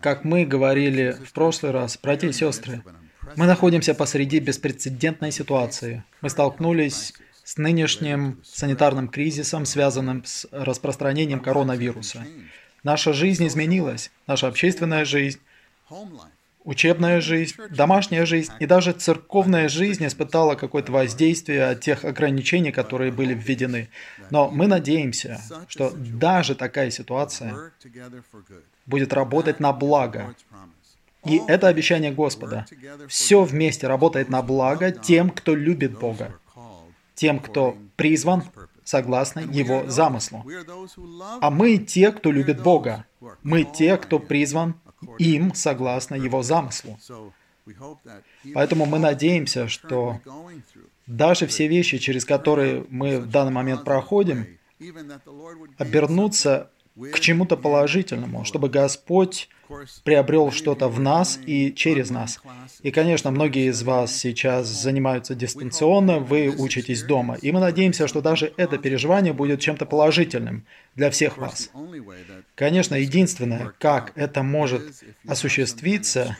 Как мы говорили в прошлый раз, братья и сестры, мы находимся посреди беспрецедентной ситуации. Мы столкнулись с нынешним санитарным кризисом, связанным с распространением коронавируса. Наша жизнь изменилась, наша общественная жизнь, учебная жизнь, домашняя жизнь и даже церковная жизнь испытала какое-то воздействие от тех ограничений, которые были введены. Но мы надеемся, что даже такая ситуация будет работать на благо. И это обещание Господа. Все вместе работает на благо тем, кто любит Бога, тем, кто призван согласно Его замыслу. А мы те, кто любит Бога. Мы те, кто призван им согласно Его замыслу. Поэтому мы надеемся, что даже все вещи, через которые мы в данный момент проходим, обернутся к чему-то положительному, чтобы Господь приобрел что-то в нас и через нас. И, конечно, многие из вас сейчас занимаются дистанционно, вы учитесь дома, и мы надеемся, что даже это переживание будет чем-то положительным для всех вас. Конечно, единственное, как это может осуществиться,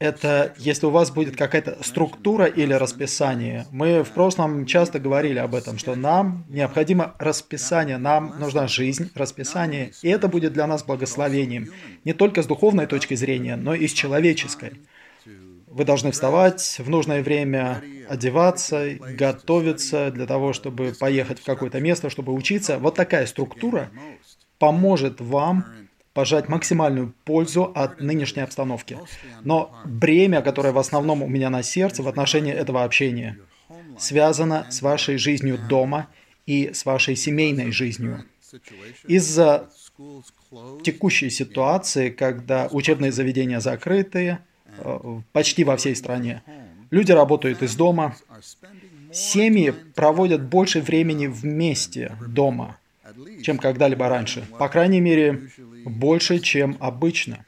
это если у вас будет какая-то структура или расписание. Мы в прошлом часто говорили об этом, что нам необходимо расписание, нам нужна жизнь, расписание, и это будет для нас благословением, не только с духовной точки зрения, но и с человеческой. Вы должны вставать в нужное время, одеваться, готовиться для того, чтобы поехать в какое-то место, чтобы учиться. Вот такая структура поможет вам пожать максимальную пользу от нынешней обстановки. Но бремя, которое в основном у меня на сердце в отношении этого общения, связано с вашей жизнью дома и с вашей семейной жизнью. Из-за текущей ситуации, когда учебные заведения закрыты э, почти во всей стране, люди работают из дома, семьи проводят больше времени вместе дома, чем когда-либо раньше. По крайней мере, больше, чем обычно.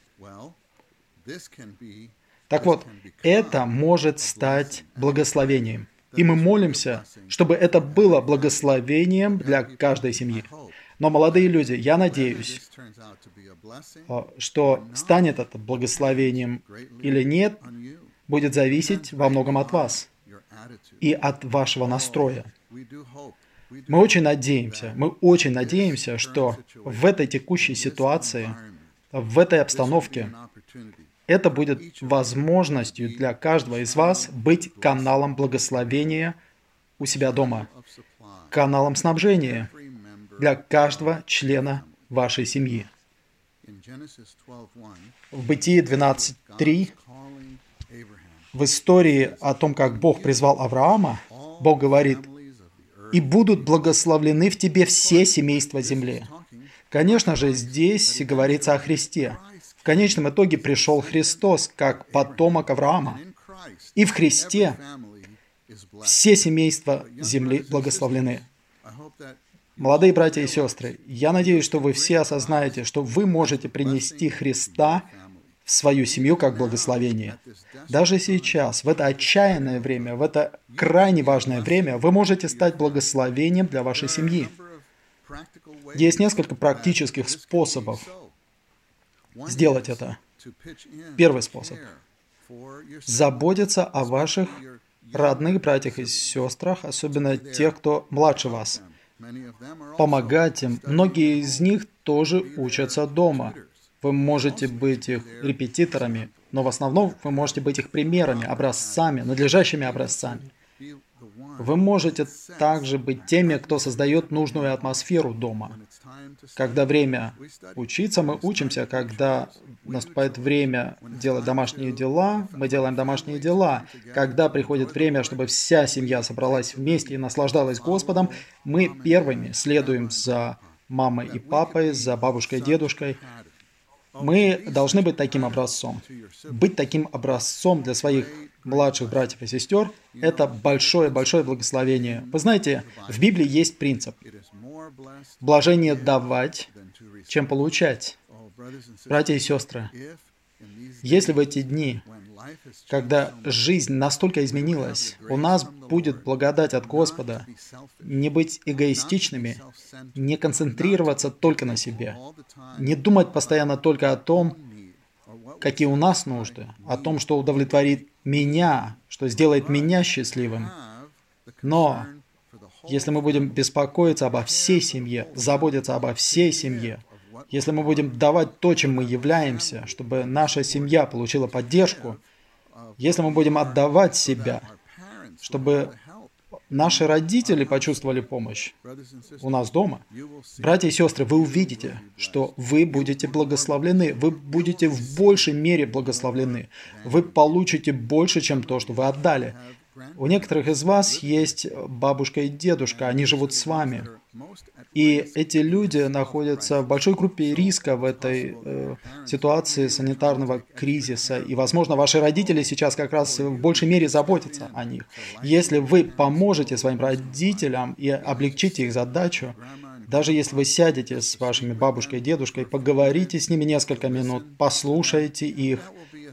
Так вот, это может стать благословением. И мы молимся, чтобы это было благословением для каждой семьи. Но, молодые люди, я надеюсь, а, что станет это благословением или нет, будет зависеть во многом от вас и от вашего настроя. Мы очень надеемся, мы очень надеемся, что в этой текущей ситуации, в этой обстановке, это будет возможностью для каждого из вас быть каналом благословения у себя дома, каналом снабжения для каждого члена вашей семьи. В Бытии 12.3 в истории о том, как Бог призвал Авраама, Бог говорит, и будут благословлены в тебе все семейства земли. Конечно же, здесь говорится о Христе. В конечном итоге пришел Христос, как потомок Авраама. И в Христе все семейства земли благословлены. Молодые братья и сестры, я надеюсь, что вы все осознаете, что вы можете принести Христа в свою семью как благословение. Даже сейчас, в это отчаянное время, в это крайне важное время, вы можете стать благословением для вашей семьи. Есть несколько практических способов сделать это. Первый способ – заботиться о ваших родных братьях и сестрах, особенно тех, кто младше вас. Помогать им. Многие из них тоже учатся дома. Вы можете быть их репетиторами, но в основном вы можете быть их примерами, образцами, надлежащими образцами. Вы можете также быть теми, кто создает нужную атмосферу дома. Когда время учиться, мы учимся. Когда наступает время делать домашние дела, мы делаем домашние дела. Когда приходит время, чтобы вся семья собралась вместе и наслаждалась Господом, мы первыми следуем за мамой и папой, за бабушкой и дедушкой, мы должны быть таким образцом. Быть таким образцом для своих младших братьев и сестер – это большое-большое благословение. Вы знаете, в Библии есть принцип. Блажение давать, чем получать. Братья и сестры, если в эти дни, когда жизнь настолько изменилась, у нас будет благодать от Господа не быть эгоистичными, не концентрироваться только на себе, не думать постоянно только о том, какие у нас нужды, о том, что удовлетворит меня, что сделает меня счастливым. Но если мы будем беспокоиться обо всей семье, заботиться обо всей семье, если мы будем давать то, чем мы являемся, чтобы наша семья получила поддержку, если мы будем отдавать себя, чтобы наши родители почувствовали помощь у нас дома, братья и сестры, вы увидите, что вы будете благословлены, вы будете в большей мере благословлены, вы получите больше, чем то, что вы отдали. У некоторых из вас есть бабушка и дедушка, они живут с вами. И эти люди находятся в большой группе риска в этой э, ситуации санитарного кризиса. И, возможно, ваши родители сейчас как раз в большей мере заботятся о них. Если вы поможете своим родителям и облегчите их задачу, даже если вы сядете с вашими бабушкой и дедушкой, поговорите с ними несколько минут, послушайте их,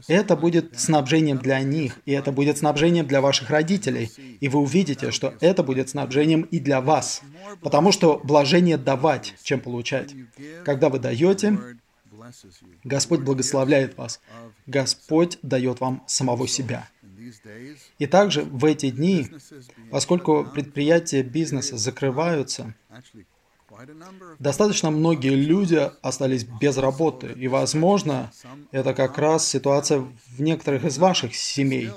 это будет снабжением для них, и это будет снабжением для ваших родителей. И вы увидите, что это будет снабжением и для вас. Потому что блажение давать, чем получать. Когда вы даете, Господь благословляет вас. Господь дает вам самого себя. И также в эти дни, поскольку предприятия бизнеса закрываются, Достаточно многие люди остались без работы, и, возможно, это как раз ситуация в некоторых из ваших семей.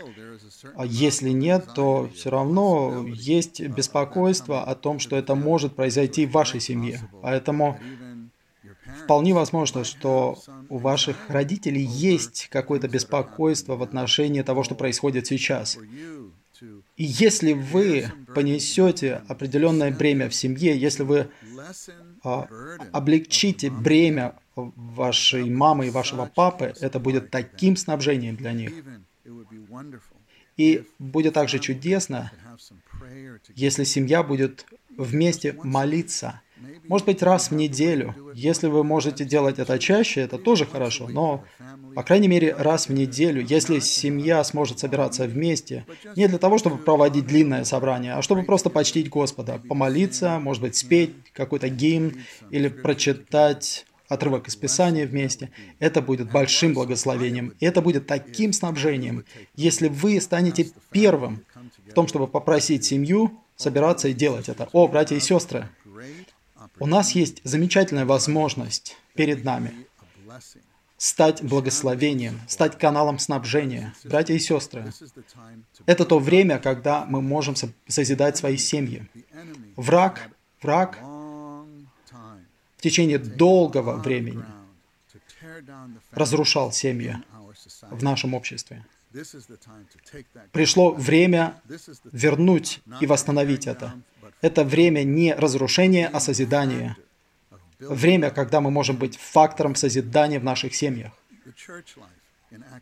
А если нет, то все равно есть беспокойство о том, что это может произойти в вашей семье. Поэтому вполне возможно, что у ваших родителей есть какое-то беспокойство в отношении того, что происходит сейчас. И если вы понесете определенное бремя в семье, если вы а, облегчите бремя вашей мамы и вашего папы, это будет таким снабжением для них. И будет также чудесно, если семья будет вместе молиться – может быть, раз в неделю. Если вы можете делать это чаще, это тоже хорошо, но, по крайней мере, раз в неделю, если семья сможет собираться вместе, не для того, чтобы проводить длинное собрание, а чтобы просто почтить Господа, помолиться, может быть, спеть какой-то гимн или прочитать отрывок из Писания вместе, это будет большим благословением. И это будет таким снабжением, если вы станете первым в том, чтобы попросить семью собираться и делать это. О, братья и сестры, у нас есть замечательная возможность перед нами стать благословением, стать каналом снабжения. Братья и сестры, это то время, когда мы можем созидать свои семьи. Враг, враг в течение долгого времени разрушал семьи в нашем обществе. Пришло время вернуть и восстановить это. Это время не разрушения, а созидания. Время, когда мы можем быть фактором созидания в наших семьях.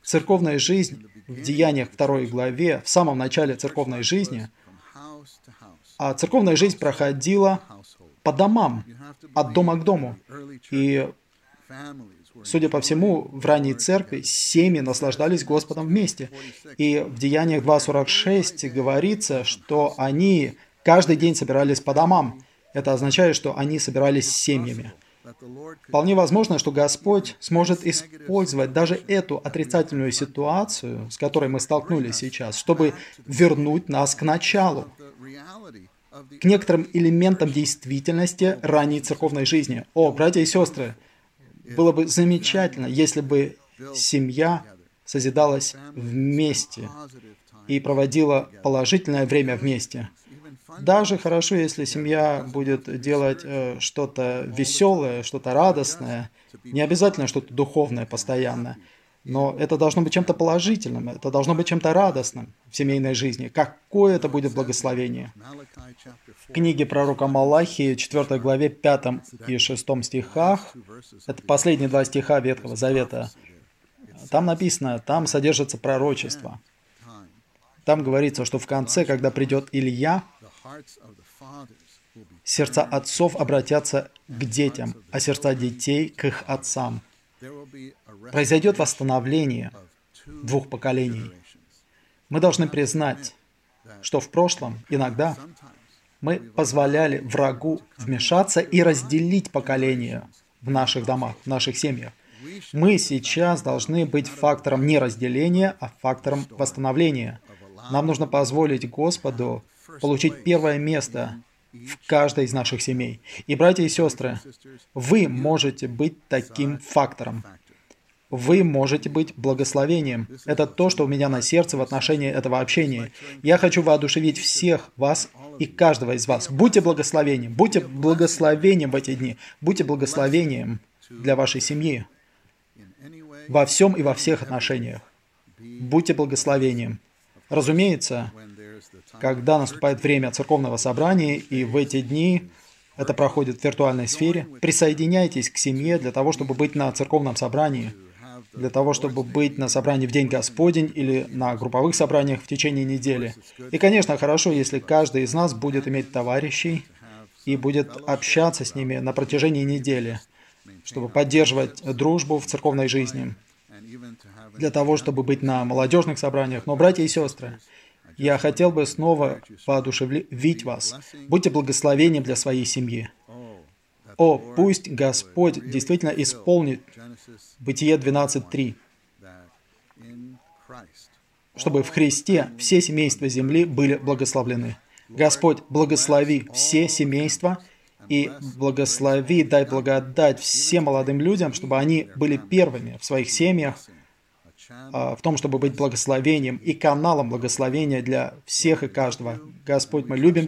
Церковная жизнь в Деяниях второй главе, в самом начале церковной жизни, а церковная жизнь проходила по домам, от дома к дому. И Судя по всему, в ранней церкви семьи наслаждались Господом вместе. И в Деяниях 2.46 говорится, что они каждый день собирались по домам. Это означает, что они собирались с семьями. Вполне возможно, что Господь сможет использовать даже эту отрицательную ситуацию, с которой мы столкнулись сейчас, чтобы вернуть нас к началу, к некоторым элементам действительности ранней церковной жизни. О, братья и сестры, было бы замечательно, если бы семья созидалась вместе и проводила положительное время вместе. Даже хорошо, если семья будет делать э, что-то веселое, что-то радостное, не обязательно что-то духовное постоянно, но это должно быть чем-то положительным, это должно быть чем-то радостным в семейной жизни. Какое это будет благословение? В книге пророка Малахии, 4 главе, 5 и 6 стихах, это последние два стиха Ветхого Завета, там написано, там содержится пророчество. Там говорится, что в конце, когда придет Илья, сердца отцов обратятся к детям, а сердца детей к их отцам. Произойдет восстановление двух поколений. Мы должны признать, что в прошлом иногда мы позволяли врагу вмешаться и разделить поколения в наших домах, в наших семьях. Мы сейчас должны быть фактором не разделения, а фактором восстановления. Нам нужно позволить Господу получить первое место в каждой из наших семей. И, братья и сестры, вы можете быть таким фактором. Вы можете быть благословением. Это то, что у меня на сердце в отношении этого общения. Я хочу воодушевить всех вас и каждого из вас. Будьте благословением. Будьте благословением в эти дни. Будьте благословением для вашей семьи. Во всем и во всех отношениях. Будьте благословением. Разумеется, когда наступает время церковного собрания, и в эти дни это проходит в виртуальной сфере, присоединяйтесь к семье для того, чтобы быть на церковном собрании – для того, чтобы быть на собрании в День Господень или на групповых собраниях в течение недели. И, конечно, хорошо, если каждый из нас будет иметь товарищей и будет общаться с ними на протяжении недели, чтобы поддерживать дружбу в церковной жизни, для того, чтобы быть на молодежных собраниях. Но, братья и сестры, я хотел бы снова воодушевить вас. Будьте благословением для своей семьи. О, пусть Господь действительно исполнит Бытие 12.3, чтобы в Христе все семейства земли были благословлены. Господь, благослови все семейства и благослови, дай благодать всем молодым людям, чтобы они были первыми в своих семьях, в том, чтобы быть благословением и каналом благословения для всех и каждого. Господь, мы любим